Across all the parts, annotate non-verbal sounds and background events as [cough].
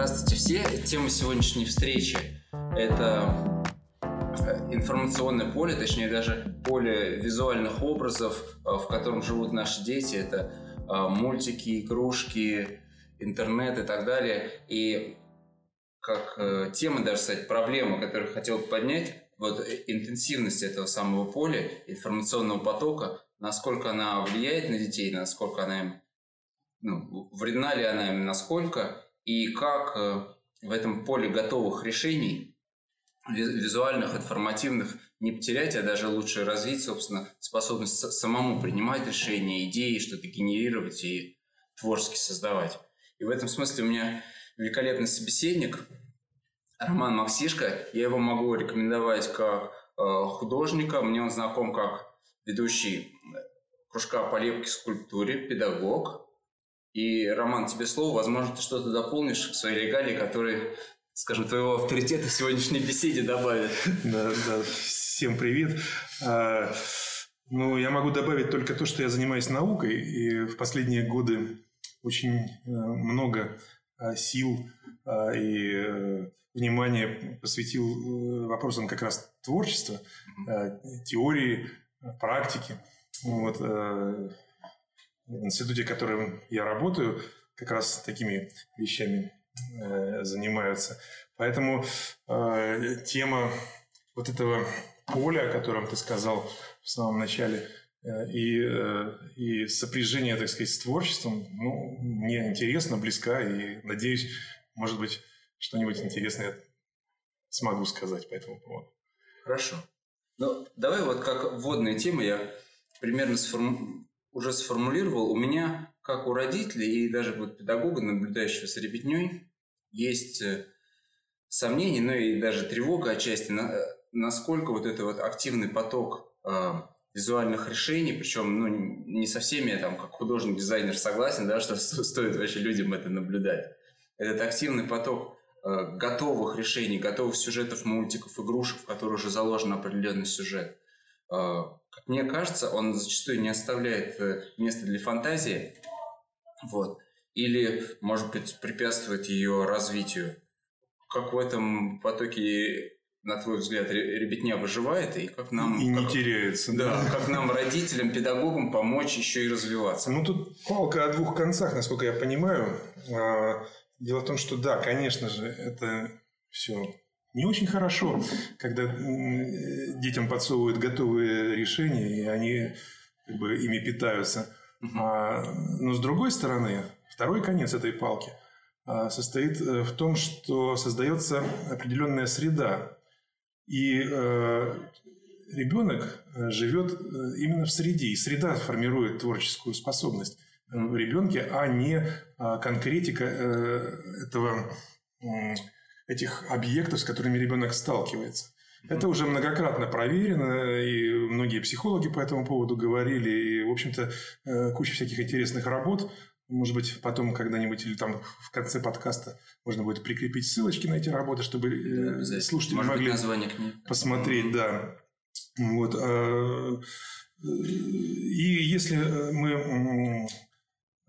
Здравствуйте все. Тема сегодняшней встречи – это э, информационное поле, точнее даже поле визуальных образов, э, в котором живут наши дети. Это э, мультики, игрушки, интернет и так далее. И как тема, даже сказать, проблема, которую хотел бы поднять, вот интенсивность этого самого поля, информационного потока, насколько она влияет на детей, насколько она им, ну, вредна ли она им, насколько, и как э, в этом поле готовых решений, визуальных, информативных, не потерять, а даже лучше развить, собственно, способность самому принимать решения, идеи, что-то генерировать и творчески создавать. И в этом смысле у меня великолепный собеседник Роман Максишко. Я его могу рекомендовать как э, художника. Мне он знаком как ведущий кружка по лепке скульптуре, педагог, и, Роман, тебе слово. Возможно, ты что-то дополнишь в своей регалии, которые, скажем, твоего авторитета в сегодняшней беседе добавят. Да, да. Всем привет. А, ну, я могу добавить только то, что я занимаюсь наукой, и в последние годы очень э, много а, сил а, и э, внимания посвятил э, вопросам как раз творчества, теории, практики. Вот, институте, в котором я работаю, как раз такими вещами э, занимаются. Поэтому э, тема вот этого поля, о котором ты сказал в самом начале, э, и, э, и сопряжение, так сказать, с творчеством, ну, мне интересно, близка, и надеюсь, может быть, что-нибудь интересное смогу сказать по этому поводу. Хорошо. Ну, давай вот как вводная тема я примерно сформ уже сформулировал, у меня, как у родителей и даже вот педагога, наблюдающего с ребятней, есть э, сомнения, но и даже тревога отчасти, на, э, насколько вот этот вот активный поток э, визуальных решений, причем ну, не со всеми я там как художник-дизайнер согласен, да, что стоит вообще людям это наблюдать. Этот активный поток э, готовых решений, готовых сюжетов, мультиков, игрушек, в которых уже заложен определенный сюжет – а, как мне кажется, он зачастую не оставляет э, места для фантазии, вот, или, может быть, препятствует ее развитию. Как в этом потоке, на твой взгляд, ребятня выживает, и как нам... И как, не теряется. Да, да, как нам, родителям, педагогам, помочь еще и развиваться. Ну, тут палка о двух концах, насколько я понимаю. А, дело в том, что да, конечно же, это все не очень хорошо, когда детям подсовывают готовые решения, и они как бы ими питаются. А, но с другой стороны, второй конец этой палки а, состоит э, в том, что создается определенная среда. И э, ребенок э, живет именно в среде, и среда формирует творческую способность в ребенке, а не а, конкретика этого этих объектов, с которыми ребенок сталкивается. Это уже многократно проверено, и многие психологи по этому поводу говорили, и, в общем-то, э, куча всяких интересных работ. Может быть, потом когда-нибудь или там в конце подкаста можно будет прикрепить ссылочки на эти работы, чтобы да, слушатели Может могли книг. посмотреть, mm-hmm. да. Вот. А, и если мы Э,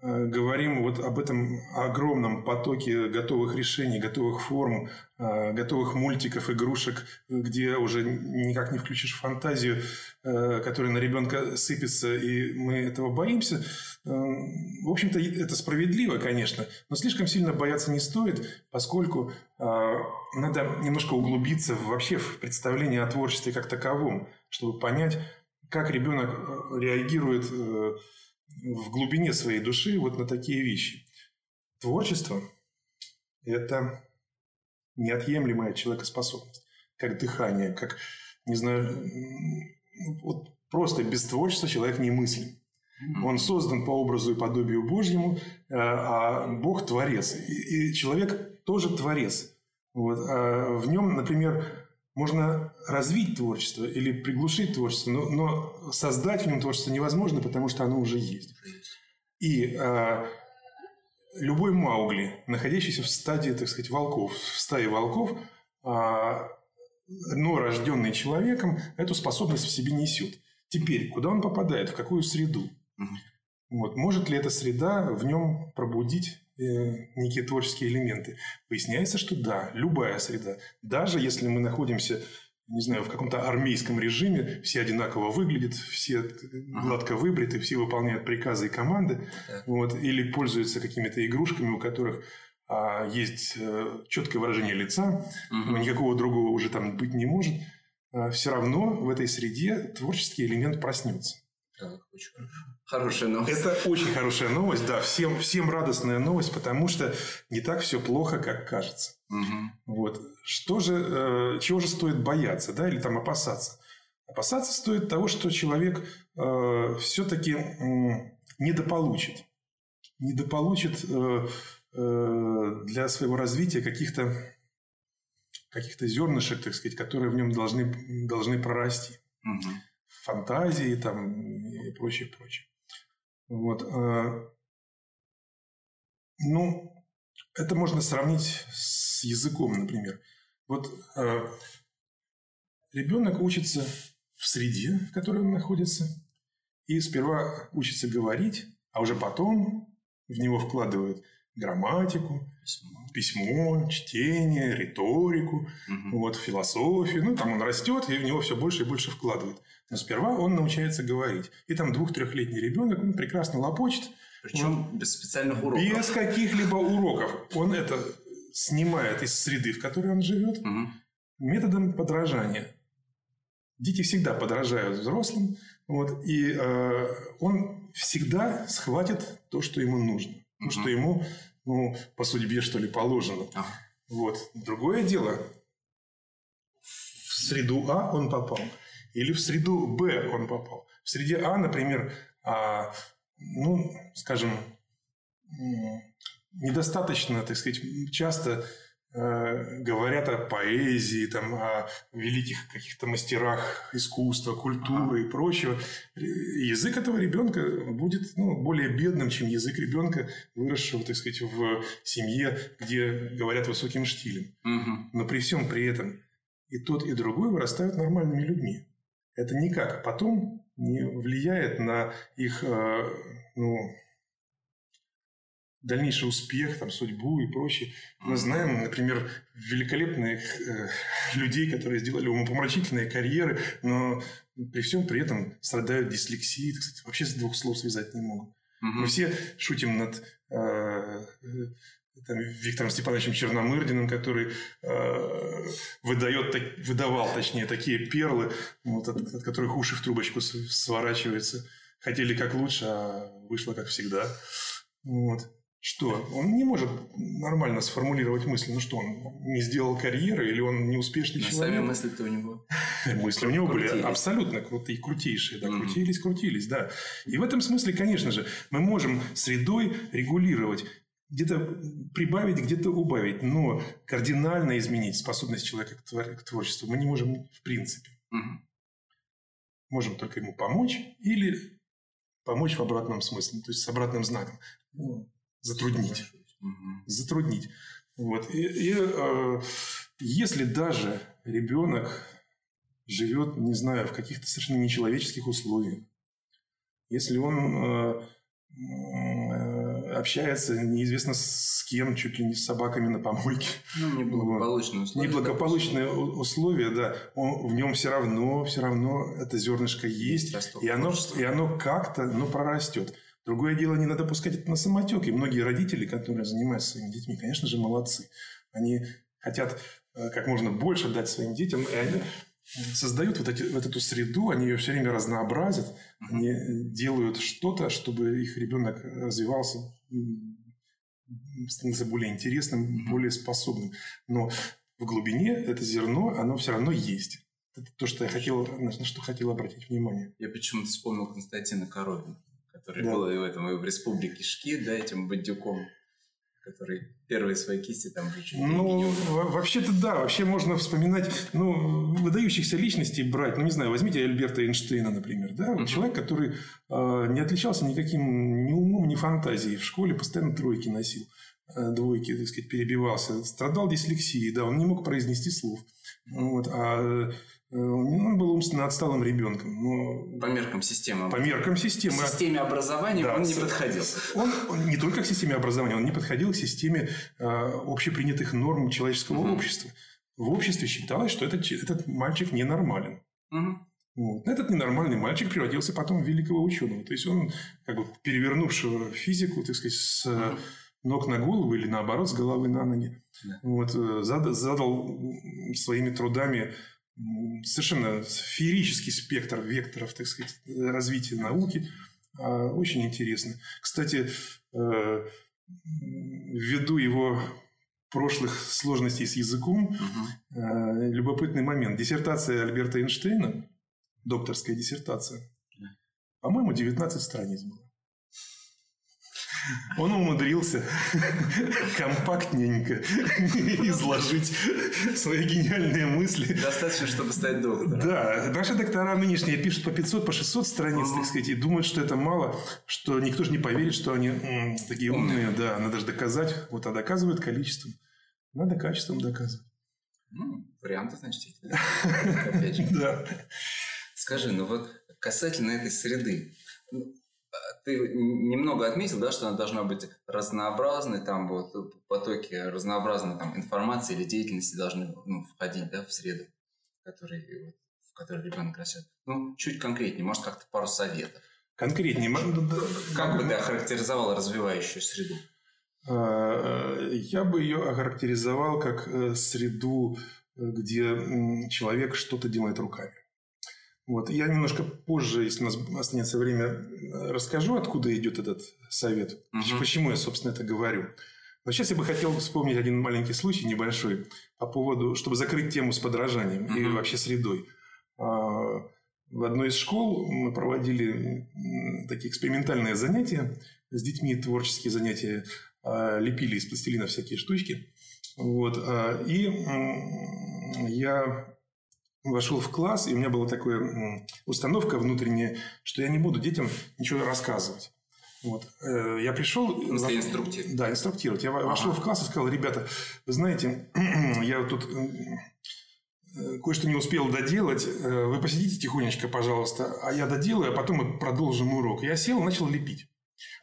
говорим вот об этом огромном потоке готовых решений, готовых форм, э, готовых мультиков, игрушек, где уже никак не включишь фантазию, э, которая на ребенка сыпется, и мы этого боимся. В общем-то, это справедливо, конечно, но слишком сильно бояться не стоит, поскольку надо немножко углубиться вообще в представление о творчестве как таковом, чтобы понять, как ребенок реагирует в глубине своей души вот на такие вещи. Творчество – это неотъемлемая человекоспособность, как дыхание, как, не знаю, вот просто без творчества человек не мыслим. Он создан по образу и подобию Божьему, э, а Бог – творец. И человек тоже творец. Вот. А в нем, например, можно развить творчество или приглушить творчество, но, но создать в нем творчество невозможно, потому что оно уже есть. И а, любой Маугли, находящийся в стадии, так сказать, волков, в стае волков, а, но рожденный человеком, эту способность в себе несет. Теперь, куда он попадает, в какую среду? Вот. Может ли эта среда в нем пробудить некие творческие элементы. Выясняется, что да, любая среда, даже если мы находимся не знаю, в каком-то армейском режиме, все одинаково выглядят, все гладко выбриты, все выполняют приказы и команды, вот, или пользуются какими-то игрушками, у которых а, есть э, четкое выражение лица, угу. никакого другого уже там быть не может, а, все равно в этой среде творческий элемент проснется. Так, очень хорошая новость. Это очень хорошая новость, да. Всем, всем радостная новость, потому что не так все плохо, как кажется. Угу. Вот. Что же, э, чего же стоит бояться, да, или там опасаться? Опасаться стоит того, что человек э, все-таки э, недополучит. Недополучит э, э, для своего развития каких-то каких-то зернышек, так сказать, которые в нем должны, должны прорасти. Угу фантазии там и прочее, прочее. Вот. Э, ну, это можно сравнить с языком, например. Вот э, ребенок учится в среде, в которой он находится, и сперва учится говорить, а уже потом в него вкладывают грамматику, письмо, чтение, риторику, угу. вот, философию. Ну, там он растет, и в него все больше и больше вкладывает. Но сперва он научается говорить. И там двух-трехлетний ребенок, он прекрасно лопочет. Причем он, без специальных уроков. Без каких-либо уроков. Он это снимает из среды, в которой он живет, угу. методом подражания. Дети всегда подражают взрослым, вот, и э, он всегда схватит то, что ему нужно, угу. то, что ему ну, по судьбе, что ли, положено. Ага. Вот. Другое дело, в среду А он попал, или в среду Б он попал. В среде А, например, а, ну, скажем, недостаточно, так сказать, часто Э, говорят о поэзии, там, о великих каких-то мастерах искусства, культуры и прочего. Язык этого ребенка будет ну, более бедным, чем язык ребенка, выросшего, так сказать, в семье, где говорят высоким штилем. Угу. Но при всем при этом и тот, и другой вырастают нормальными людьми. Это никак потом не влияет на их э, ну, дальнейший успех, там, судьбу и прочее. Мы знаем, например, великолепных э, людей, которые сделали умопомрачительные карьеры, но при всем при этом страдают дислексией, так сказать, вообще с двух слов связать не могут. Угу. Мы все шутим над э, э, там, Виктором Степановичем Черномырдиным, который э, выдает, так, выдавал, точнее, такие перлы, вот, от, от которых уши в трубочку сворачиваются. Хотели как лучше, а вышло как всегда. Вот. Что? Он не может нормально сформулировать мысли. Ну что, он не сделал карьеры или он неуспешный Но человек? сами мысли-то у него... [laughs] Мысли у него были абсолютно крутые, крутейшие. Да, крутились, крутились, да. И в этом смысле, конечно же, мы можем средой регулировать где-то прибавить, где-то убавить, но кардинально изменить способность человека к, твор- к творчеству мы не можем в принципе. Угу. Можем только ему помочь или помочь в обратном смысле, то есть с обратным знаком. Ну, затруднить. Угу. Затруднить. Вот. И, и э, если даже ребенок живет, не знаю, в каких-то совершенно нечеловеческих условиях, если он э, э, общается неизвестно с кем, чуть ли не с собаками на помойке. Ну, неблагополучные условия. Неблагополучные да, условия, да. Он, в нем все равно, все равно это зернышко есть, есть и, оно, и оно как-то ну, прорастет. Другое дело, не надо пускать это на самотек. И многие родители, которые занимаются своими детьми, конечно же, молодцы. Они хотят э, как можно больше дать своим детям, и они создают вот, эти, вот эту среду, они ее все время разнообразят, они делают что-то, чтобы их ребенок развивался, становился более интересным, более способным. Но в глубине это зерно, оно все равно есть. Это то, что я хотел, на что хотел обратить внимание. Я почему-то вспомнил Константина Коровина который да. был и в этом, и в Республике Шки, да, этим бандюком, который первые свои кисти там уже Ну, вообще-то да, вообще можно вспоминать, ну, выдающихся личностей брать, ну, не знаю, возьмите Альберта Эйнштейна, например, да, uh-huh. человек, который э, не отличался никаким ни умом, ни фантазией, в школе постоянно тройки носил э, двойки, так сказать, перебивался, страдал дислексией, да, он не мог произнести слов. Вот, а он был умственно отсталым ребенком. Но по меркам системы. По меркам системы. К системе образования да, он не подходил. Он, он не только к системе образования, он не подходил к системе э, общепринятых норм человеческого угу. общества. В обществе считалось, что этот, этот мальчик ненормален. Угу. Вот. Этот ненормальный мальчик превратился потом в великого ученого. То есть он, как бы перевернувшего физику, так сказать, с угу. ног на голову или наоборот, с головы на ноги, да. вот, э, задал, задал своими трудами совершенно феерический спектр векторов, так сказать, развития науки. А, очень интересно. Кстати, э, ввиду его прошлых сложностей с языком, угу. любопытный момент. Диссертация Альберта Эйнштейна, докторская диссертация, по-моему, 19 страниц была. Он умудрился [laughs] компактненько [laughs] изложить свои гениальные мысли. Достаточно, чтобы стать доктором. Да. Наши доктора нынешние пишут по 500, по 600 страниц, так сказать, и думают, что это мало, что никто же не поверит, что они м, такие умные. Да, надо же доказать. Вот, а доказывают количеством. Надо качеством доказывать. Ну, варианты, значит, [laughs] Опять же. Да. Скажи, ну вот касательно этой среды, ну, ты немного отметил, да, что она должна быть разнообразной, там вот потоки разнообразной там, информации или деятельности должны ну, входить да, в среду, в которой, в которой ребенок растет. Ну, чуть конкретнее, может, как-то пару советов. Конкретнее. Как бы ты охарактеризовал развивающую среду? А, я бы ее охарактеризовал как э, среду, где человек что-то делает руками. Вот. Я немножко позже, если у нас останется время, расскажу, откуда идет этот совет. Угу. Почему я, собственно, это говорю. Но сейчас я бы хотел вспомнить один маленький случай, небольшой, по поводу, чтобы закрыть тему с подражанием угу. и вообще средой. А, в одной из школ мы проводили такие экспериментальные занятия с детьми, творческие занятия, а, лепили из пластилина всякие штучки. Вот. А, и я вошел в класс, и у меня была такая установка внутренняя, что я не буду детям ничего рассказывать. Вот. Э, я пришел... В смысле, инструктировать? Да, инструктировать. Я ага. вошел в класс и сказал, ребята, вы знаете, [clears throat] я тут э, кое-что не успел доделать. Э, вы посидите тихонечко, пожалуйста, а я доделаю, а потом мы продолжим урок. Я сел и начал лепить.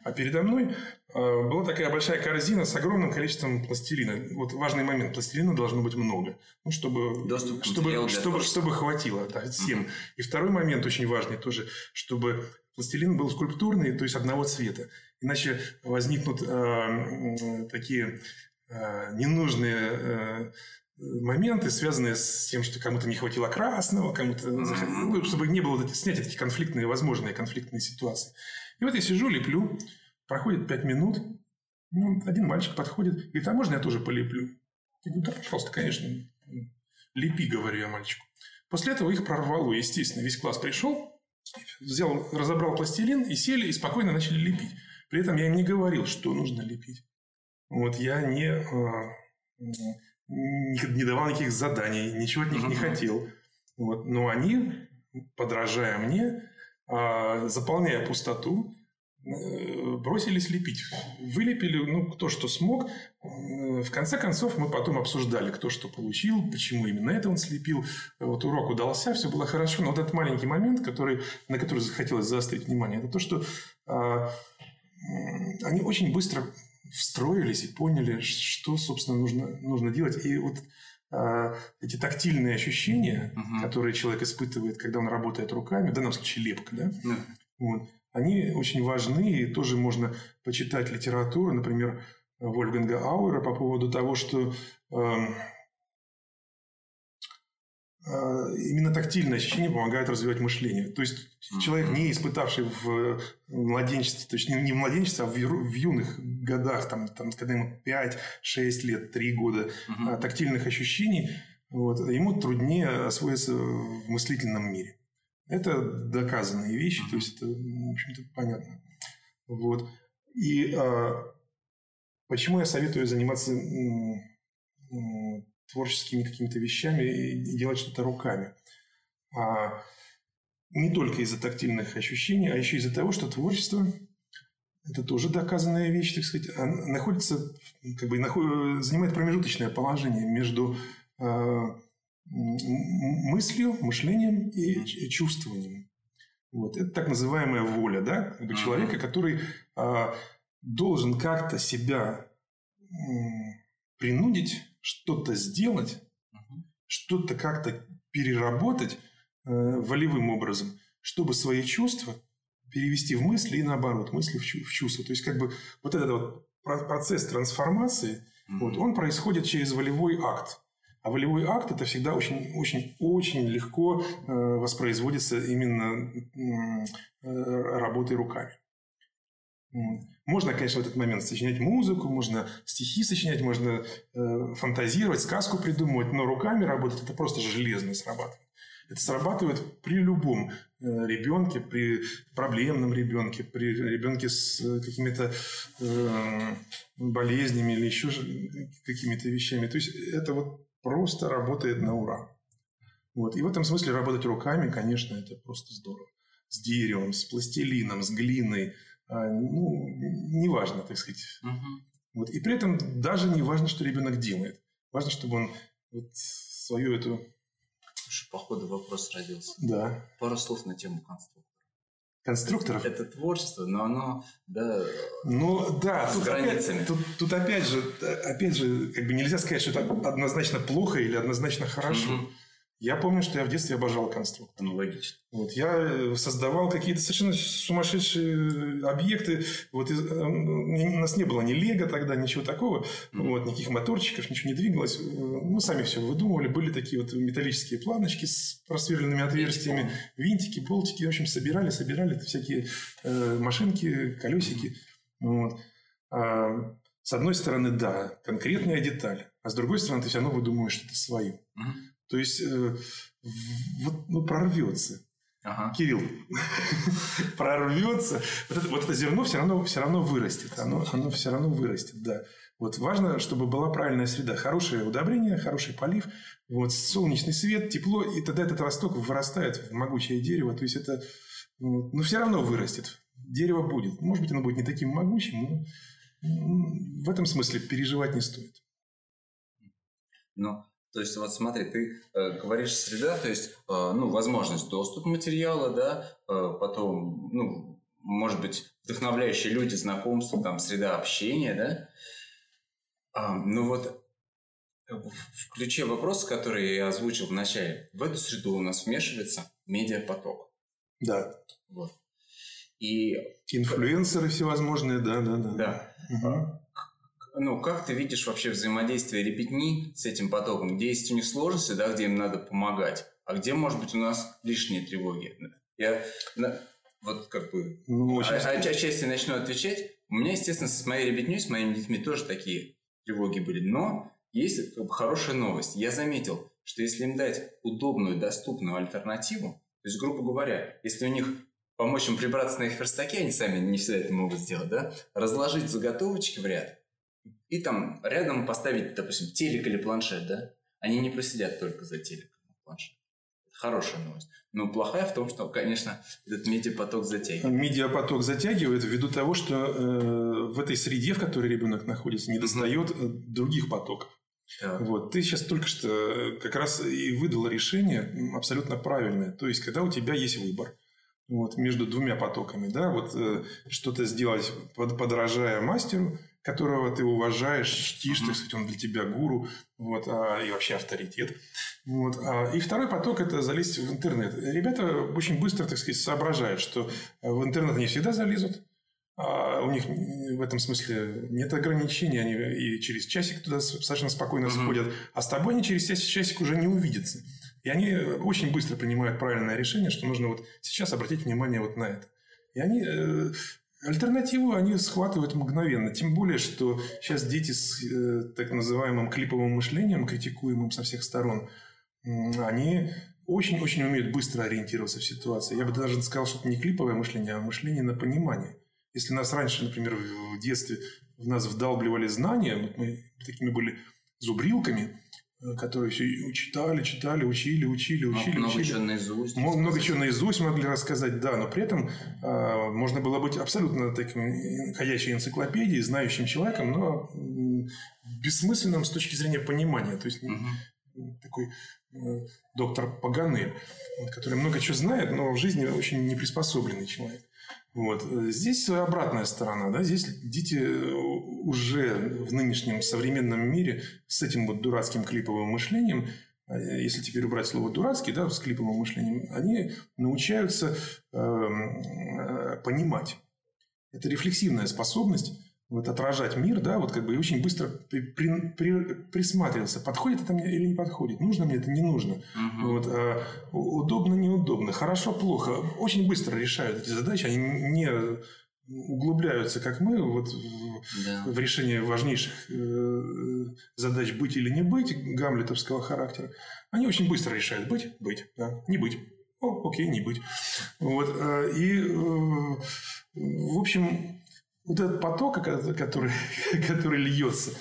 А передо мной была такая большая корзина с огромным количеством пластилина. Вот важный момент. Пластилина должно быть много. Ну, чтобы, Доступ чтобы, чтобы, чтобы хватило да, всем. Mm-hmm. И второй момент очень важный тоже, чтобы пластилин был скульптурный, то есть одного цвета. Иначе возникнут э, такие э, ненужные э, моменты, связанные с тем, что кому-то не хватило красного, кому-то, mm-hmm. чтобы не было снять эти конфликтные, возможные конфликтные ситуации. И вот я сижу, леплю, Проходит пять минут, ну, один мальчик подходит, говорит, а можно я тоже полеплю? Я говорю, да, пожалуйста, конечно. Лепи, говорю я мальчику. После этого их прорвало, естественно. Весь класс пришел, взял, разобрал пластилин и сели, и спокойно начали лепить. При этом я им не говорил, что нужно лепить. Вот я не, а, не, не давал никаких заданий, ничего от них не хотел. Вот. Но они, подражая мне, а, заполняя пустоту, бросились лепить. Вылепили, ну, кто что смог. Э, в конце концов, мы потом обсуждали, кто что получил, почему именно это он слепил. Вот урок удался, все было хорошо. Но вот этот маленький момент, который, на который захотелось заострить внимание, это то, что а, они очень быстро встроились и поняли, что, собственно, нужно, нужно делать. И вот а, эти тактильные ощущения, угу. которые человек испытывает, когда он работает руками, в данном случае лепка, да, угу. вот, они очень важны, и тоже можно почитать литературу, например, Вольфганга Ауэра по поводу того, что эм, э, именно тактильное ощущение помогает развивать мышление. То есть человек, не испытавший в младенчестве, то есть не в младенчестве, а в, юных годах, там, там, когда ему 5, 6 лет, 3 года uh тактильных ощущений, вот, ему труднее освоиться в мыслительном мире. Это доказанные вещи, то есть это, в общем-то, понятно. Вот. И а, почему я советую заниматься м, творческими какими-то вещами и делать что-то руками? А, не только из-за тактильных ощущений, а еще из-за того, что творчество это тоже доказанная вещь, так сказать, находится, как бы, занимает промежуточное положение между а, мыслью, мышлением и чувствованием. Вот. Это так называемая воля да? как бы человека, который а, должен как-то себя принудить что-то сделать, что-то как-то переработать э, волевым образом, чтобы свои чувства перевести в мысли и наоборот, мысли в, в чувства. То есть, как бы вот этот вот процесс трансформации, mm-hmm. вот, он происходит через волевой акт. А волевой акт это всегда очень, очень, очень легко э, воспроизводится именно э, работой руками. Можно, конечно, в этот момент сочинять музыку, можно стихи сочинять, можно э, фантазировать, сказку придумывать, но руками работать это просто железно срабатывает. Это срабатывает при любом ребенке, при проблемном ребенке, при ребенке с какими-то болезнями или еще какими-то вещами. То есть это вот просто работает на ура. Вот. И в этом смысле работать руками, конечно, это просто здорово. С деревом, с пластилином, с глиной. А, ну, неважно, так сказать. Угу. Вот. И при этом даже не важно, что ребенок делает. Важно, чтобы он вот свою эту Слушай, походу вопрос родился. Да. Пару слов на тему конструктора. Конструкторов? Это, творчество, но оно, да, ну, да, с тут границами. Опять, тут, тут опять же, опять же, как бы нельзя сказать, что это однозначно плохо или однозначно хорошо. Угу. Я помню, что я в детстве обожал конструктор. Ну, логично. Вот, я э, создавал какие-то совершенно сумасшедшие объекты. Вот, из, э, у нас не было ни лего тогда, ничего такого. Mm-hmm. Вот, никаких моторчиков, ничего не двигалось. Э, мы сами все выдумывали. Были такие вот металлические планочки с просверленными отверстиями, винтики, болтики. В общем, собирали, собирали всякие э, машинки, колесики. Вот. А, с одной стороны, да, конкретная деталь. А с другой стороны, ты все равно выдумываешь что-то свое. Mm-hmm. То есть, э, вот, ну, прорвется. Ага. Кирилл, [laughs] прорвется. Вот это, вот это зерно все равно, все равно вырастет. Оно, оно все равно вырастет, да. Вот важно, чтобы была правильная среда. Хорошее удобрение, хороший полив, вот, солнечный свет, тепло. И тогда этот росток вырастает в могучее дерево. То есть, это ну, ну все равно вырастет. Дерево будет. Может быть, оно будет не таким могучим, но в этом смысле переживать не стоит. Но то есть, вот смотри, ты э, говоришь среда, то есть, э, ну, возможность доступа материала, да, э, потом, ну, может быть, вдохновляющие люди, знакомства, там, среда общения, да. А, ну вот, в ключе вопроса, который я озвучил в начале, в эту среду у нас вмешивается медиапоток. Да. Вот. И... Инфлюенсеры всевозможные, да, да, да. Да. Угу ну, как ты видишь вообще взаимодействие ребятни с этим потоком? Где есть у них сложности, да, где им надо помогать, а где, может быть, у нас лишние тревоги? Я вот как бы ну, очень а, а, отчасти начну отвечать. У меня, естественно, с моей ребятней, с моими детьми тоже такие тревоги были. Но есть как бы, хорошая новость. Я заметил, что если им дать удобную, доступную альтернативу, то есть, грубо говоря, если у них помочь им прибраться на их верстаке, они сами не всегда это могут сделать, да, разложить заготовочки в ряд, и там рядом поставить, допустим, телек или планшет, да, они не просидят только за телеком и планшет. хорошая новость. Но плохая в том, что, конечно, этот медиапоток затягивает. Медиапоток затягивает ввиду того, что э, в этой среде, в которой ребенок находится, не достает mm-hmm. других потоков. Да. Вот. Ты сейчас только что э, как раз и выдал решение абсолютно правильное. То есть, когда у тебя есть выбор вот, между двумя потоками, да, вот э, что-то сделать, под, подражая мастеру, которого ты уважаешь, чтишь, так сказать, он для тебя гуру, вот, а, и вообще авторитет. Вот, а, и второй поток – это залезть в интернет. Ребята очень быстро, так сказать, соображают, что в интернет они всегда залезут, а у них в этом смысле нет ограничений, они и через часик туда совершенно спокойно mm-hmm. сходят, а с тобой они через часик уже не увидятся. И они очень быстро принимают правильное решение, что нужно вот сейчас обратить внимание вот на это. И они э, Альтернативу они схватывают мгновенно. Тем более, что сейчас дети с э, так называемым клиповым мышлением, критикуемым со всех сторон, они очень-очень умеют быстро ориентироваться в ситуации. Я бы даже сказал, что это не клиповое мышление, а мышление на понимание. Если нас раньше, например, в детстве в нас вдалбливали знания, вот мы такими были зубрилками, которые все читали, читали, учили, учили, учили. Много учили. чего наизусть. Много, много чего наизусть могли рассказать, да, но при этом э, можно было быть абсолютно таким ходячей энциклопедией, знающим человеком, но бессмысленным с точки зрения понимания. То есть угу. такой э, доктор Паганель, который много чего знает, но в жизни очень неприспособленный человек. Вот. Здесь обратная сторона. Да? Здесь дети уже в нынешнем современном мире с этим вот дурацким клиповым мышлением если теперь убрать слово дурацкий, да, с клиповым мышлением, они научаются э, понимать. Это рефлексивная способность вот отражать мир, да, вот как бы и очень быстро при, при, при, присматриваться, подходит это мне или не подходит, нужно мне это, не нужно, угу. вот, а, удобно, неудобно, хорошо, плохо, очень быстро решают эти задачи, они не углубляются, как мы, вот да. в, решении важнейших э, задач быть или не быть гамлетовского характера, они очень быстро решают быть, быть, да, не быть. О, окей, не быть. Вот, э, и, э, в общем, вот этот поток, который, [laughs] который льется,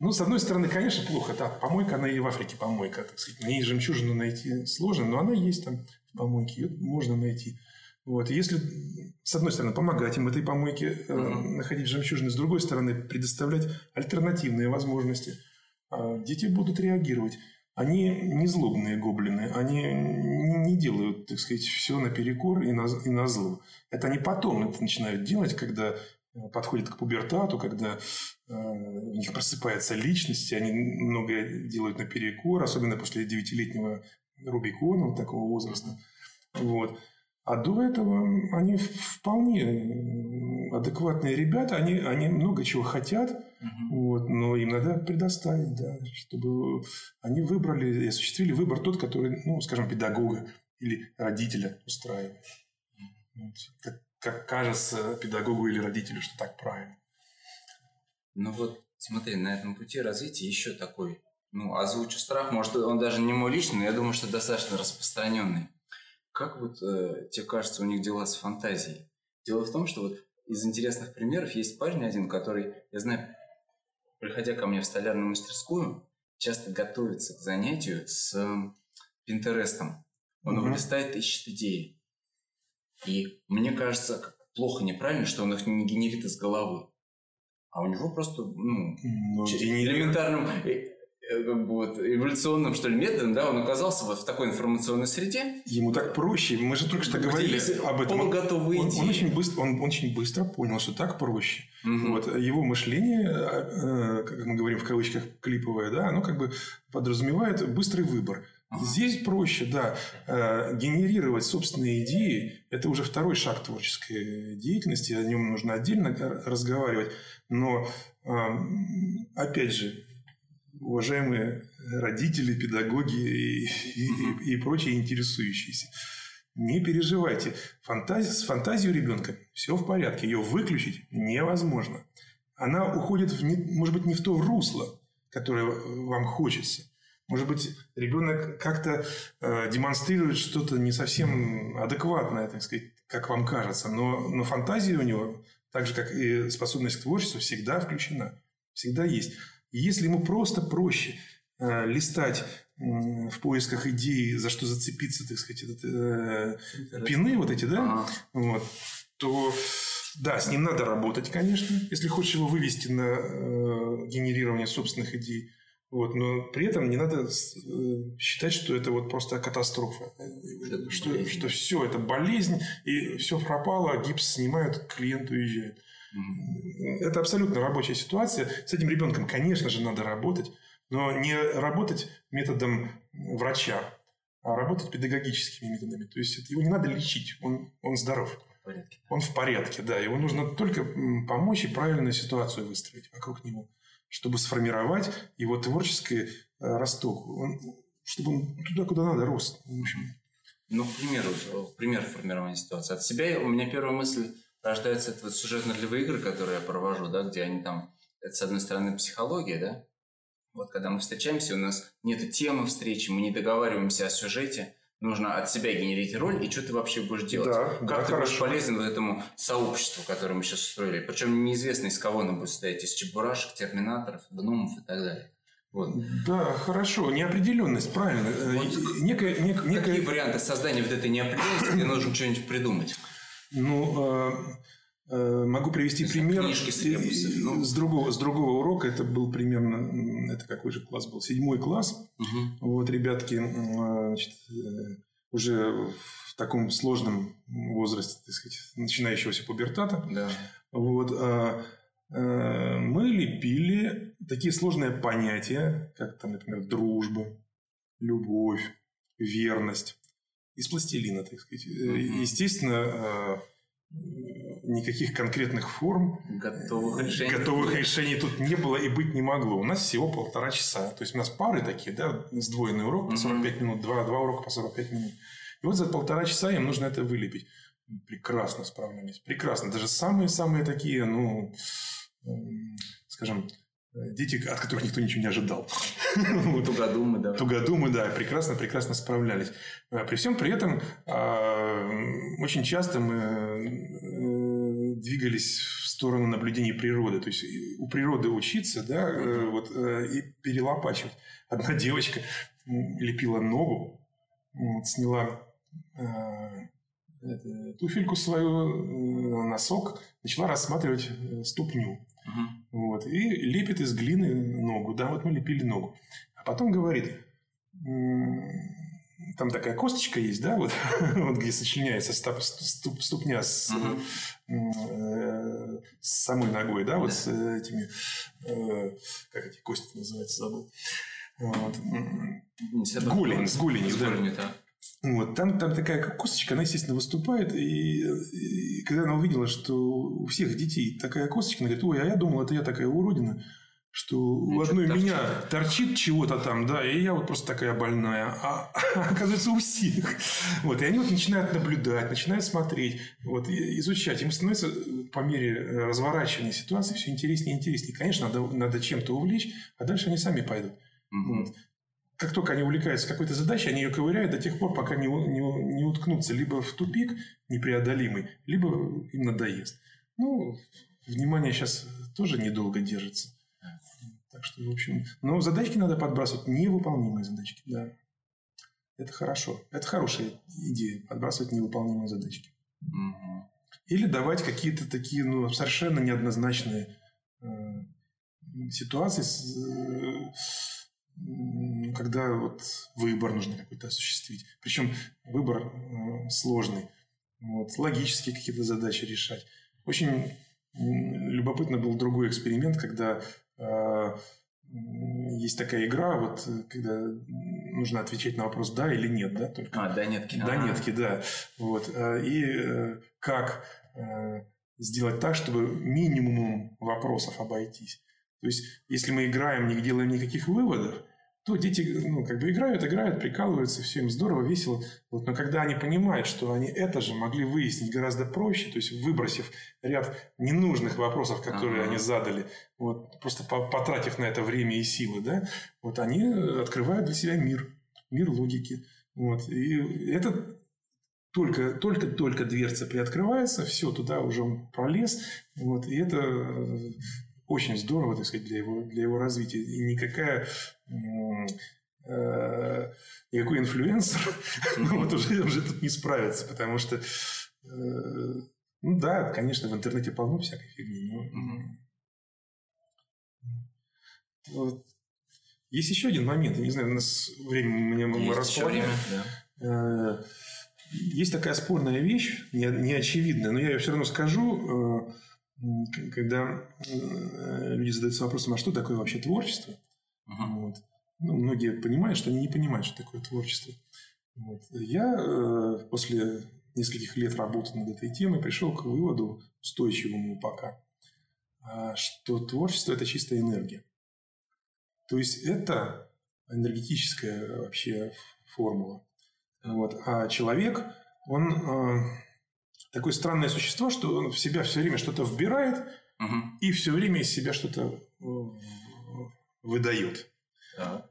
ну, с одной стороны, конечно, плохо. Да, помойка, она и в Африке помойка, так сказать. Мне жемчужину найти сложно, но она есть там в помойке, ее можно найти. Вот. Если, с одной стороны, помогать им этой помойке э, находить жемчужины, с другой стороны, предоставлять альтернативные возможности, э, дети будут реагировать. Они не злобные гоблины, они не делают, так сказать, все наперекор и на, и на зло. Это они потом это начинают делать, когда подходят к пубертату, когда э, у них просыпается личность, и они многое делают наперекор, особенно после девятилетнего Рубикона, вот такого возраста. Вот. А до этого они вполне адекватные ребята, они, они много чего хотят, угу. вот, но им надо предоставить, да, чтобы они выбрали и осуществили выбор тот, который, ну, скажем, педагога или родителя устраивает. Вот. Как, кажется педагогу или родителю, что так правильно. Ну вот, смотри, на этом пути развития еще такой, ну, озвучу страх, может, он даже не мой личный, но я думаю, что достаточно распространенный. Как вот э, тебе кажется, у них дела с фантазией? Дело в том, что вот из интересных примеров есть парень один, который, я знаю, приходя ко мне в столярную мастерскую, часто готовится к занятию с Пинтерестом. Он угу. его листает, ищет идеи. И мне кажется, плохо, неправильно, что он их не генерит из головы. А у него просто, ну, ну элементарным Э, как бы вот эволюционным, что ли, методом, да, он оказался вот в такой информационной среде. Ему так проще. Мы же только что говорили об этом. Он, готовы он, он, очень быстро, он очень быстро понял, что так проще. Угу. Вот, его мышление, э, э, как мы говорим в кавычках, клиповое, да, оно как бы подразумевает быстрый выбор. Здесь проще, да, генерировать собственные идеи. Это уже второй шаг творческой деятельности. О нем нужно отдельно разговаривать. Но, опять же, уважаемые родители, педагоги и, и, и прочие интересующиеся. Не переживайте. Фантазия, с фантазией ребенка все в порядке. Ее выключить невозможно. Она уходит, в может быть, не в то русло, которое вам хочется. Может быть, ребенок как-то э, демонстрирует что-то не совсем адекватное, так сказать, как вам кажется. Но, но фантазия у него, так же, как и способность к творчеству, всегда включена. Всегда есть. И если ему просто проще э, листать э, в поисках идей, за что зацепиться, так сказать, этот, э, пины вот эти, да, ага. вот, то да, с ним надо работать, конечно, если хочешь его вывести на э, генерирование собственных идей. Вот, но при этом не надо э, считать, что это вот просто катастрофа. Это что, что все, это болезнь, и все пропало, гипс снимают, клиент уезжает. Это абсолютно рабочая ситуация. С этим ребенком, конечно же, надо работать, но не работать методом врача, а работать педагогическими методами. То есть его не надо лечить, он, он здоров. Он в порядке, да. Его нужно только помочь и правильную ситуацию выстроить вокруг него, чтобы сформировать его творческий э, росток, он, чтобы он туда, куда надо, рос. В общем. Ну, к примеру, пример формирования ситуации. От себя у меня первая мысль рождаются это вот сюжетно-ролевые игры, которые я провожу, да, где они там, это с одной стороны психология, да, вот когда мы встречаемся, у нас нет темы встречи, мы не договариваемся о сюжете, нужно от себя генерить роль, и что ты вообще будешь делать? Да, как да, ты хорошо. будешь полезен вот этому сообществу, которое мы сейчас устроили? Причем неизвестно, из кого оно будет состоять, из чебурашек, терминаторов, гномов и так далее. Вот. Да, хорошо. Неопределенность, правильно. Вот некая, нек, некая... Какие варианты создания вот этой неопределенности? Тебе нужно что-нибудь придумать. Ну, э, Э, могу привести пример с, ну. с, другого, с другого урока. Это был примерно, это какой же класс был? Седьмой класс. Угу. Вот ребятки значит, э, уже в таком сложном возрасте, так сказать, начинающегося пубертата. Да. Вот, а, а, мы лепили такие сложные понятия, как там, например, дружба, любовь, верность из пластилина, так сказать. Угу. Естественно, никаких конкретных форм, готовых решений. готовых решений тут не было и быть не могло. У нас всего полтора часа. То есть у нас пары такие, да, сдвоенный урок по 45 минут, два, два урока по 45 минут. И вот за полтора часа им нужно это вылепить. Прекрасно справлялись. Прекрасно. Даже самые-самые такие, ну, скажем, дети, от которых никто ничего не ожидал. [laughs] Тугодумы, да. Тугодумы, да, прекрасно-прекрасно справлялись. А при всем при этом а, очень часто мы э, двигались в сторону наблюдения природы. То есть у природы учиться, да, э, вот, э, и перелопачивать. Одна [laughs] девочка лепила ногу, сняла туфельку свою, носок, начала рассматривать ступню. Угу. Вот, и лепит из глины ногу. Да, вот мы лепили ногу. А потом говорит, там такая косточка есть, да, вот, [laughs] вот где сочленяется стоп, ступ, ступня с, угу. э, с самой ногой, да, вот да. с этими, э, как эти кости называются, забыл. Вот. Голень, с голенью, да. Да. Вот, там, там такая косточка, она, естественно, выступает. И, и когда она увидела, что у всех детей такая косточка, она говорит, ой, а я думал, это я такая уродина, что ну, у одной торчит. меня торчит чего-то там, да, и я вот просто такая больная. А, а [laughs] оказывается, у всех. Вот, и они вот начинают наблюдать, начинают смотреть, вот, изучать. Им становится по мере разворачивания ситуации все интереснее и интереснее. Конечно, надо, надо чем-то увлечь, а дальше они сами пойдут. Угу. Вот как только они увлекаются какой-то задачей, они ее ковыряют до тех пор, пока не, не, не уткнутся либо в тупик непреодолимый, либо им надоест. Ну, внимание сейчас тоже недолго держится. Так что, в общем... Но задачки надо подбрасывать, невыполнимые задачки, да. Это хорошо. Это хорошая идея, подбрасывать невыполнимые задачки. Угу. Или давать какие-то такие, ну, совершенно неоднозначные э, ситуации с, э, когда вот выбор нужно какой-то осуществить. Причем выбор э, сложный. Вот, логические какие-то задачи решать. Очень любопытно был другой эксперимент, когда э, есть такая игра, вот когда нужно отвечать на вопрос да или нет, да, только. А, да, нетки. Да, нетки, да. Вот. Э, и э, как сделать так, чтобы минимумом вопросов обойтись. То есть, если мы играем, не делаем никаких выводов, то дети ну, как бы играют, играют, прикалываются, все им здорово, весело. Вот, но когда они понимают, что они это же могли выяснить гораздо проще, то есть выбросив ряд ненужных вопросов, которые ага. они задали, вот, просто потратив на это время и силы, да, вот они открывают для себя мир, мир логики. Вот, и это только, только, только дверца приоткрывается, все, туда уже он пролез, вот, и это очень здорово, так сказать, для его, для его развития. И никакая э, никакой инфлюенсер [laughs] вот уже, уже тут не справится, потому что, э, ну да, конечно, в интернете полно всякой фигни, но... Вот. Есть еще один момент, я не знаю, у нас время мне мы располагаем. Да. Э, есть такая спорная вещь, неочевидная, но я ее все равно скажу. Э, когда э, люди задаются вопросом, а что такое вообще творчество? Uh-huh. Вот. Ну, многие понимают, что они не понимают, что такое творчество. Вот. Я э, после нескольких лет работы над этой темой пришел к выводу, устойчивому пока, а, что творчество – это чистая энергия. То есть, это энергетическая вообще формула. Вот. А человек, он э, такое странное существо, что он в себя все время что-то вбирает угу. и все время из себя что-то выдает. Да.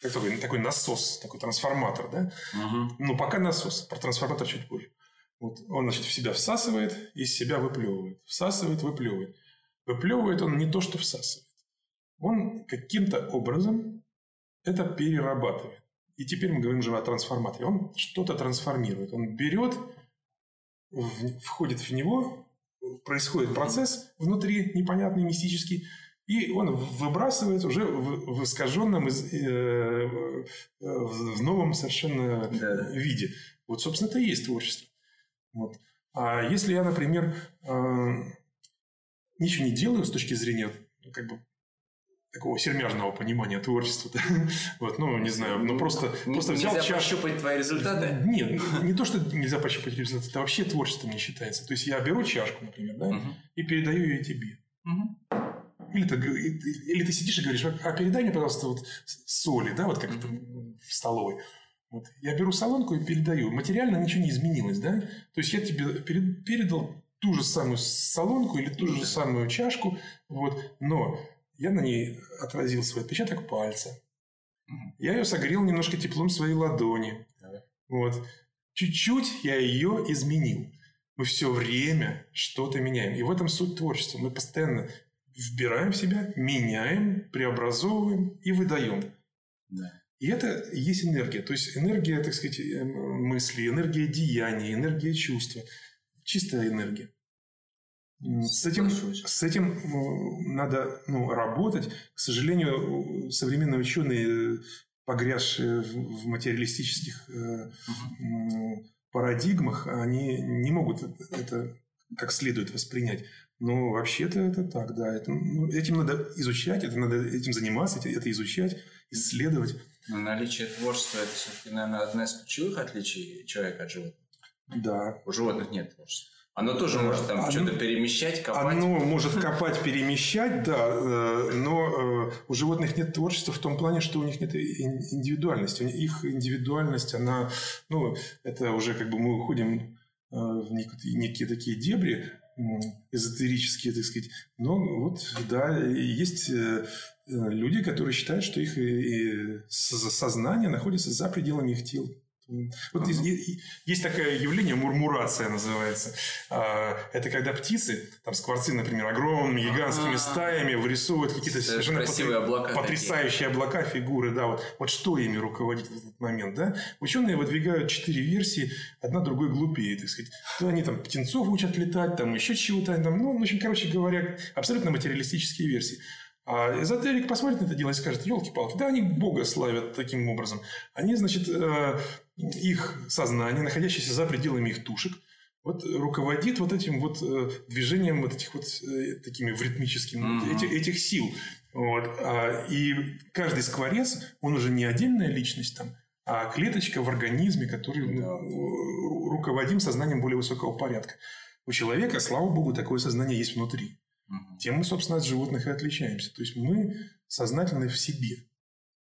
Как такой, такой насос, такой трансформатор, да? Угу. Ну, пока насос, про трансформатор чуть позже. Вот он, значит, в себя всасывает, из себя выплевывает. Всасывает, выплевывает. Выплевывает он не то, что всасывает. Он каким-то образом это перерабатывает. И теперь мы говорим же о трансформаторе. Он что-то трансформирует. Он берет входит в него, происходит процесс внутри непонятный, мистический, и он выбрасывается уже в, в искаженном, э, в новом совершенно да. виде. Вот, собственно, это и есть творчество. Вот. А если я, например, э, ничего не делаю с точки зрения как бы такого сермяжного понимания творчества. [laughs] Вот, ну, не знаю, ну просто, не, просто взял Нельзя чашу. пощупать твои результаты? [laughs] Нет, не то, что нельзя пощупать результаты, это вообще творчеством не считается. То есть, я беру чашку, например, да, угу. и передаю ее тебе. Угу. Или, ты, или ты сидишь и говоришь, а передай мне, пожалуйста, вот соли, да, вот как в столовой. Вот. Я беру солонку и передаю. Материально ничего не изменилось, да? То есть, я тебе передал ту же самую солонку или ту же самую чашку, вот, но я на ней отразил свой отпечаток пальца. Я ее согрел немножко теплом своей ладони. Вот. Чуть-чуть я ее изменил. Мы все время что-то меняем. И в этом суть творчества. Мы постоянно вбираем в себя, меняем, преобразовываем и выдаем. Да. И это есть энергия. То есть энергия, так сказать, э, мысли, энергия деяния, энергия чувства. Чистая энергия. С этим, с этим надо ну, работать. К сожалению, современные ученые, погрязшие в материалистических угу. парадигмах, они не могут это как следует воспринять. Но вообще-то это так, да. Это, ну, этим надо изучать, это надо этим заниматься, это изучать, исследовать. Но наличие творчества – это все-таки, наверное, одна из ключевых отличий человека от животных. Да. У животных нет творчества. Оно тоже может там оно, что-то перемещать, копать. Оно может копать, перемещать, да, э, но э, у животных нет творчества в том плане, что у них нет индивидуальности. Их индивидуальность, она, ну, это уже как бы мы уходим э, в некие такие дебри эзотерические, так сказать. Но вот, да, есть люди, которые считают, что их сознание находится за пределами их тел. Вот uh-huh. есть такое явление, мурмурация называется. А, это когда птицы, там скворцы, например, огромными гигантскими uh-huh. стаями вырисовывают какие-то совершенно потр... облака потрясающие такие. облака, фигуры. Да, вот, вот что ими руководит в этот момент. Да? Ученые выдвигают четыре версии, одна другой глупее, так сказать. То они там птенцов учат летать, там еще чего-то. Там, ну, в общем, короче говоря, абсолютно материалистические версии. А эзотерик посмотрит на это дело и скажет, елки-палки, да они Бога славят таким образом. Они, значит, э, их сознание, находящееся за пределами их тушек, вот руководит вот этим вот э, движением вот этих вот э, такими в ритмическим mm-hmm. этих, этих сил. Вот. А, и каждый скворец, он уже не отдельная личность там, а клеточка в организме, который mm-hmm. руководим сознанием более высокого порядка. У человека, слава богу, такое сознание есть внутри. Угу. Тем мы, собственно, от животных и отличаемся. То есть мы сознательны в себе.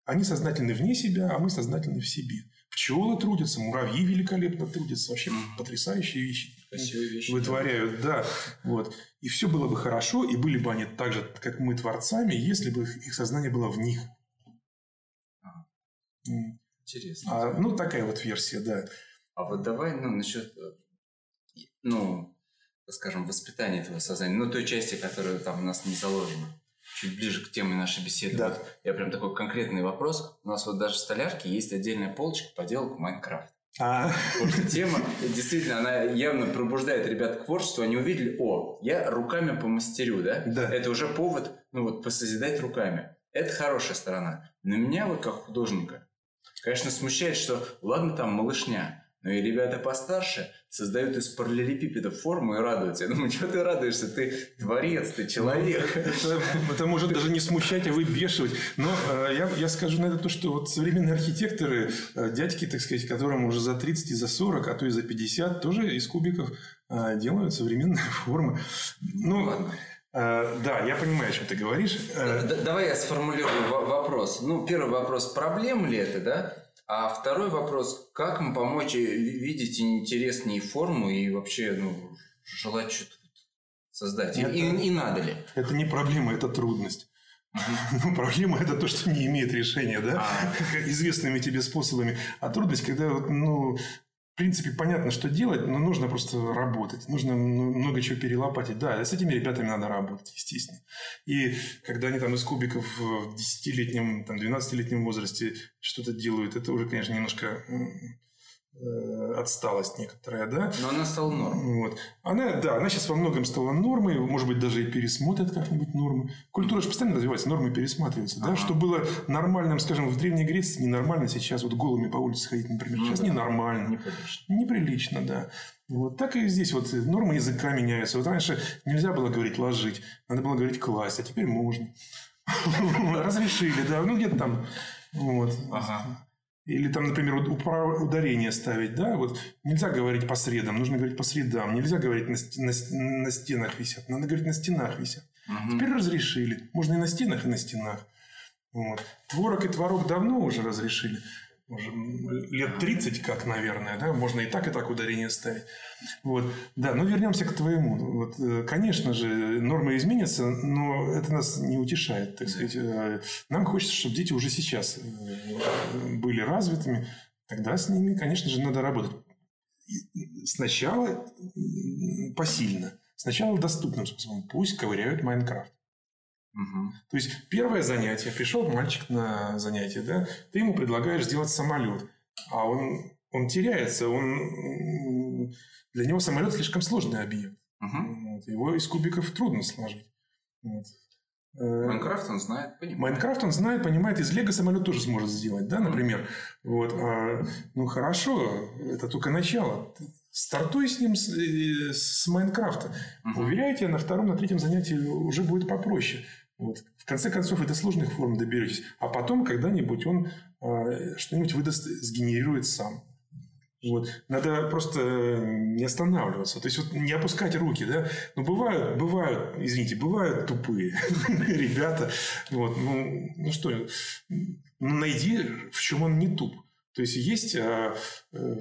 Они сознательны вне себя, а мы сознательны в себе. Пчелы трудятся, муравьи великолепно трудятся. Вообще потрясающие вещи. Вещи. Вытворяют, да. Вот. И все было бы хорошо, и были бы они так же, как мы, творцами, если бы их, сознание было в них. Интересно. А, ну, такая вот версия, да. А вот давай, ну, насчет, э, ну, скажем, воспитание этого сознания, ну, той части, которая там у нас не заложена. Чуть ближе к теме нашей беседы. Да. Вот я прям такой конкретный вопрос. У нас вот даже в столярке есть отдельная полочка поделок Майнкрафт. А. Потому что тема, действительно, она явно пробуждает ребят к творчеству. Они увидели, о, я руками помастерю, да? Да. Это уже повод, ну вот, посозидать руками. Это хорошая сторона. Но меня вот как художника, конечно, смущает, что, ладно, там малышня, но и ребята постарше создают из параллелепипедов форму и радуются. Я думаю, [laughs] что ты радуешься? Ты творец, ты человек. Это, [laughs] это может даже не смущать, а выбешивать. Но э, я, я скажу на это то, что вот современные архитекторы, э, дядьки, так сказать, которым уже за 30 и за 40, а то и за 50, тоже из кубиков э, делают современные [laughs] формы. Ну, Ладно. Да, я понимаю, о чем ты говоришь. Давай я сформулирую вопрос. Ну, первый вопрос, проблема ли это, да? А второй вопрос, как им помочь видеть интереснее форму и вообще ну, желать что-то создать? Это, и, и надо ли? Это не проблема, это трудность. [laughs] Ну, проблема это то, что не имеет решения, да, а. известными тебе способами. А трудность, когда ну, принципе, понятно, что делать, но нужно просто работать. Нужно много чего перелопатить. Да, с этими ребятами надо работать, естественно. И когда они там из кубиков в 10-летнем, там, 12-летнем возрасте что-то делают, это уже, конечно, немножко отсталость некоторая, да. Но она стала нормой. Вот. Она, да, она сейчас во многом стала нормой, может быть, даже и пересмотрит как-нибудь нормы. Культура же постоянно развивается, нормы пересматриваются, да. Что было нормальным, скажем, в Древней Греции, ненормально сейчас вот голыми по улице ходить, например. Ну, сейчас да. ненормально. Неприлично. Неприлично, да. Вот так и здесь вот нормы языка меняются. Вот раньше нельзя было говорить ложить, надо было говорить класть, а теперь можно. [laughs] Разрешили, да, ну где-то там. Вот. Ага. Или там, например, ударение ставить, да, вот нельзя говорить по средам, нужно говорить по средам, нельзя говорить на, на, на стенах висят, надо говорить на стенах висят. Угу. Теперь разрешили, можно и на стенах, и на стенах. Вот. Творог и творог давно уже разрешили уже лет 30 как, наверное, да, можно и так, и так ударение ставить. Вот, да, но вернемся к твоему. Вот, э, конечно же, нормы изменятся, но это нас не утешает, так сказать. Э, нам хочется, чтобы дети уже сейчас э, были развитыми, тогда с ними, конечно же, надо работать. Сначала посильно, сначала доступным способом. Пусть ковыряют Майнкрафт. Угу. То есть первое занятие, пришел мальчик на занятие, да, ты ему предлагаешь сделать самолет, а он, он теряется, он, для него самолет слишком сложный объект. Угу. Вот, его из кубиков трудно сложить. Вот. Э, Майнкрафт он знает, понимает. Майнкрафт он знает, понимает. Из Лего самолет тоже сможет сделать, да, например. Вот. А, ну, хорошо, это только начало. Стартуй с ним с, э, с Майнкрафта. Угу. Уверяю тебя, на втором, на третьем занятии уже будет попроще. Вот. В конце концов, это сложных форм доберетесь. А потом когда-нибудь он э, что-нибудь выдаст, сгенерирует сам. Вот. Надо просто не останавливаться. То есть, вот не опускать руки, да. Ну, бывают, бывают, извините, бывают тупые [laughs] ребята. Вот. Ну, ну что, ну, найди, в чем он не туп. То есть, есть а, э,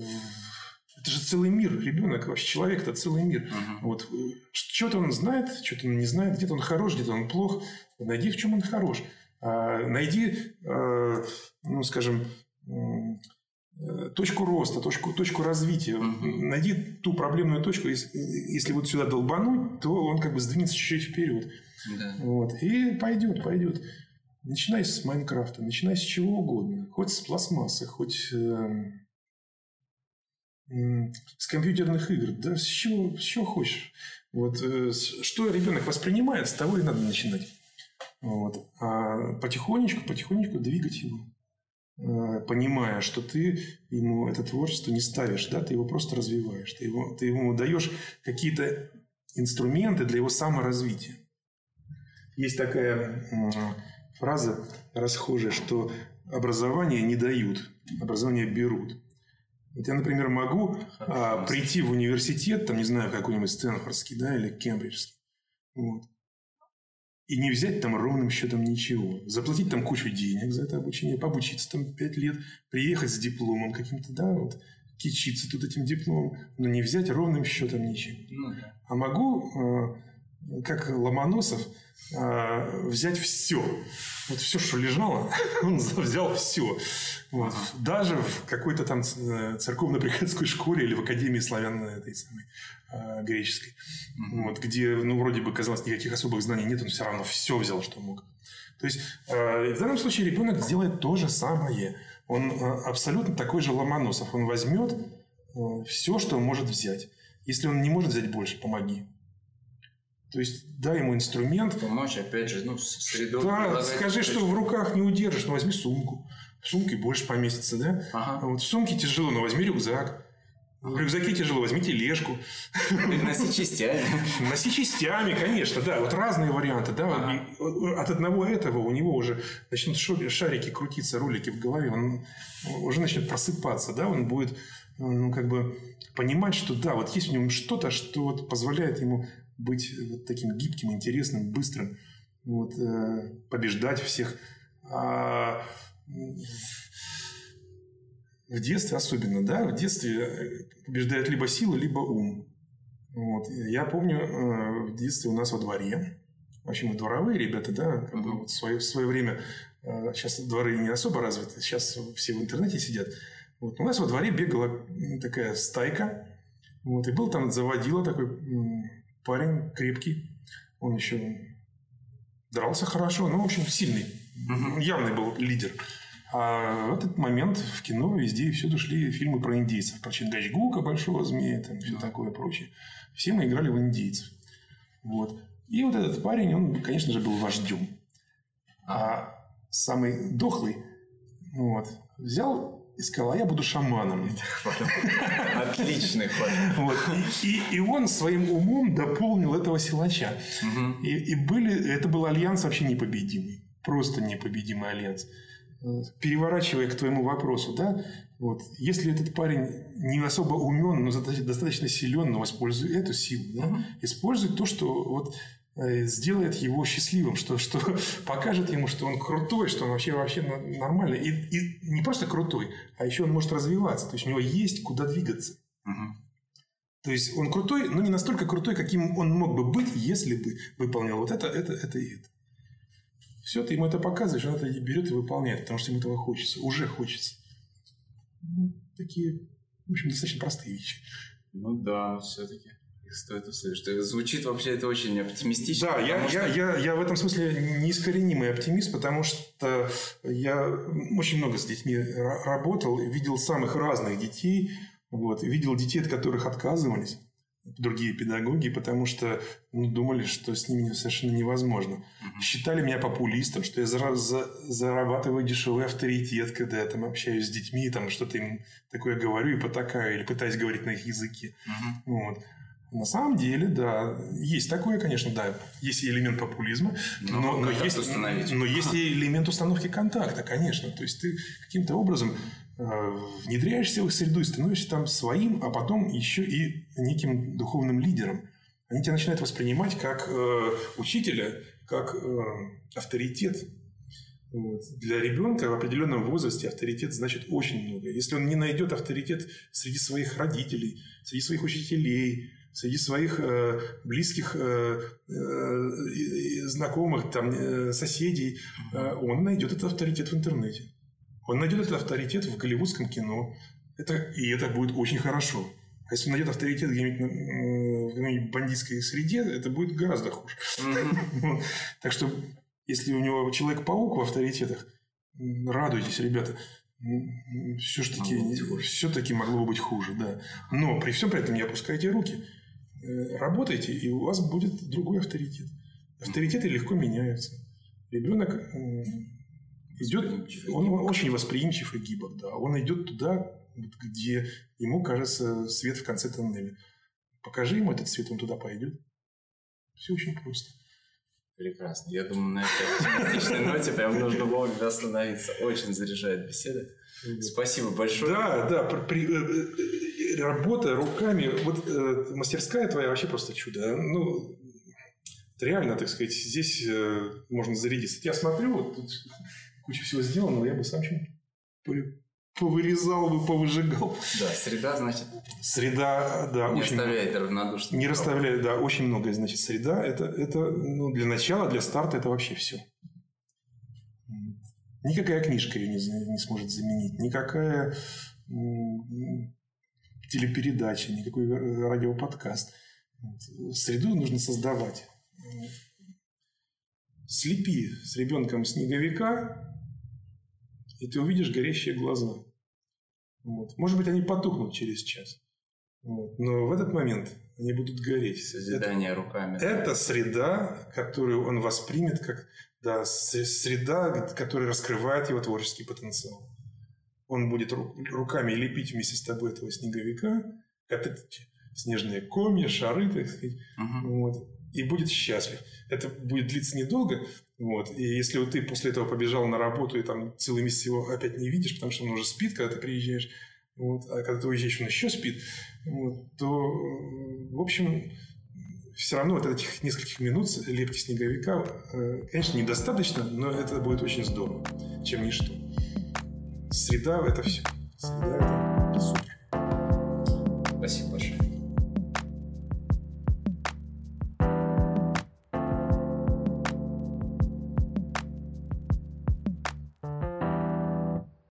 это же целый мир. Ребенок, вообще человек это целый мир. Uh-huh. Вот что-то он знает, что-то он не знает, где-то он хорош, где-то он плох. Найди, в чем он хорош. А, найди, а, ну, скажем, э, точку роста, точку, точку развития. Uh-huh. Найди ту проблемную точку. Если, если вот сюда долбануть, то он как бы сдвинется чуть-чуть вперед. Да. Вот. И пойдет, пойдет. Начинай с Майнкрафта, начинай с чего угодно. Хоть с пластмассы, хоть э, с компьютерных игр, да, с чего, с чего хочешь. Вот, э, что ребенок воспринимает, с того и надо начинать. Вот. А потихонечку, потихонечку двигать его, э, понимая, что ты ему это творчество не ставишь, да, ты его просто развиваешь, ты, его, ты ему даешь какие-то инструменты для его саморазвития. Есть такая фраза расхожая, что образование не дают, образование берут. Вот я, например, могу а, прийти в университет, там, не знаю, какой-нибудь Стэнфордский, да, или Кембриджский, вот, и не взять там ровным счетом ничего. Заплатить там кучу денег за это обучение, пообучиться там пять лет, приехать с дипломом каким-то, да, вот, кичиться тут этим дипломом, но не взять ровным счетом ничего. Ну, да. А могу, а, как Ломоносов, а, взять все. Вот все, что лежало, [laughs] он взял все. Вот. Даже в какой-то там э, церковно-приходской школе или в Академии славян этой самой э, греческой. Вот, где, ну, вроде бы, казалось, никаких особых знаний нет, он все равно все взял, что мог. То есть, э, в данном случае ребенок сделает то же самое. Он э, абсолютно такой же Ломоносов. Он возьмет э, все, что он может взять. Если он не может взять больше, помоги. То есть дай ему инструмент. Помочь, опять же, ну, среду. Да, скажи, что в руках не удержишь, но возьми сумку. В сумке больше поместится, да? Ага. Вот в сумке тяжело, но возьми рюкзак. В рюкзаке тяжело, возьми тележку. Носи частями. Носи частями, конечно, да. Вот разные варианты, да. Ага. От одного этого у него уже начнут шарики крутиться, ролики в голове. Он уже начнет просыпаться, да. Он будет, ну, как бы понимать, что да, вот есть в нем что-то, что вот позволяет ему быть вот таким гибким, интересным, быстрым, вот, э, побеждать всех. А в детстве особенно, да, в детстве э, побеждает либо сила, либо ум. Вот. Я помню, э, в детстве у нас во дворе, в общем, дворовые ребята, да, как бы вот в, свое, в свое время, э, сейчас дворы не особо развиты, сейчас все в интернете сидят. Вот. У нас во дворе бегала такая стайка, вот, и был там заводила такой парень крепкий, он еще дрался хорошо, ну, в общем, сильный, угу. явный был лидер. А в этот момент в кино везде и всюду шли фильмы про индейцев. Про Чингачгука, Большого Змея, там все такое прочее. Все мы играли в индейцев. Вот. И вот этот парень, он, конечно же, был вождем. А самый дохлый вот, взял и сказал, а я буду шаманом. [laughs] Отличный ход. Вот. И, и, и он своим умом дополнил этого силача. И, и были, это был альянс вообще непобедимый. Просто непобедимый альянс. Переворачивая к твоему вопросу, да, вот, если этот парень не особо умен, но достаточно силен, но использует эту силу, да, использует то, что вот сделает его счастливым, что, что [laughs] покажет ему, что он крутой, что он вообще, вообще нормальный. И, и не просто крутой, а еще он может развиваться. То есть у него есть куда двигаться. Мгм. То есть он крутой, но не настолько крутой, каким он мог бы быть, если бы выполнял вот это, это, это и это. Все, ты ему это показываешь, он это берет и выполняет, потому что ему этого хочется, уже хочется. Ну, такие, в общем, достаточно простые вещи. Ну да, все-таки стоит услышать. Звучит вообще это очень оптимистично. Да, я, потому я, что- я, я в этом смысле неискоренимый оптимист, потому что я очень много с детьми ра- работал, видел самых разных детей, вот, видел детей, от которых отказывались другие педагоги, потому что ну, думали, что с ними совершенно невозможно. Мгм. Считали меня популистом, что я зара- за- зарабатываю дешевый авторитет, когда я там общаюсь с детьми, там что-то им такое говорю и потакаю, или пытаюсь говорить на их языке. Мгм. Вот. На самом деле, да, есть такое, конечно, да, есть и элемент популизма, Но но, но есть, установить. но есть и элемент установки контакта, конечно. То есть ты каким-то образом э, внедряешься в их среду и становишься там своим, а потом еще и неким духовным лидером. Они тебя начинают воспринимать как э, учителя, как э, авторитет. Вот. Для ребенка в определенном возрасте авторитет значит очень много. Если он не найдет авторитет среди своих родителей, среди своих учителей, среди своих э, близких э, э, знакомых, там, э, соседей, э, он найдет этот авторитет в интернете. Он найдет этот авторитет в голливудском кино. Это, и это будет очень хорошо. А если он найдет авторитет где-нибудь в какой-нибудь бандитской среде, это будет гораздо хуже. [laughs] Так что, если у него Человек-паук в авторитетах, радуйтесь, ребята. Все-таки, все-таки могло бы быть хуже, да. Но при всем при этом не опускайте руки. Э, Работайте, и у вас будет другой авторитет. Авторитеты легко меняются. Ребенок идет, он очень восприимчив и гибок, да. Он идет туда, где ему кажется свет в конце тоннеля. Покажи ему этот свет, он туда пойдет. Все очень просто. Прекрасно. Я думаю, на этой оптимистичной ноте прям нужно вовремя остановиться. Очень заряжает беседа. Спасибо большое. Да, да, при- при- э, э, работа руками, вот э, мастерская твоя вообще просто чудо. Ну, это реально, так сказать, здесь э, можно зарядиться. Я смотрю, вот тут куча всего сделано, я бы сам что-нибудь по- повырезал бы, повыжигал. Да, среда, значит, Среда, да, не очень оставляет равнодушным. не расставляет, да, очень многое, значит, среда. Это, это ну, для начала, для старта это вообще все. Никакая книжка ее не, не сможет заменить, никакая телепередача, никакой ра- радиоподкаст. Среду нужно создавать. Слепи с ребенком снеговика, и ты увидишь горящие глаза. Вот. Может быть, они потухнут через час. Вот. Но в этот момент они будут гореть. Это, Созидание руками. это среда, которую он воспримет как да, среда, которая раскрывает его творческий потенциал. Он будет ру- руками лепить вместе с тобой этого снеговика, как эти снежные комья, шары, так сказать, Мгм. вот, и будет счастлив. Это будет длиться недолго, вот, и если вот ты после этого побежал на работу и там целый месяц его опять не видишь, потому что он уже спит, когда ты приезжаешь, вот, а когда ты уезжаешь, он еще спит, вот, то, э, в общем, все равно вот этих нескольких минут лепки снеговика, э, конечно, недостаточно, но это будет очень здорово, чем ничто. Среда – это все. Среда – это супер.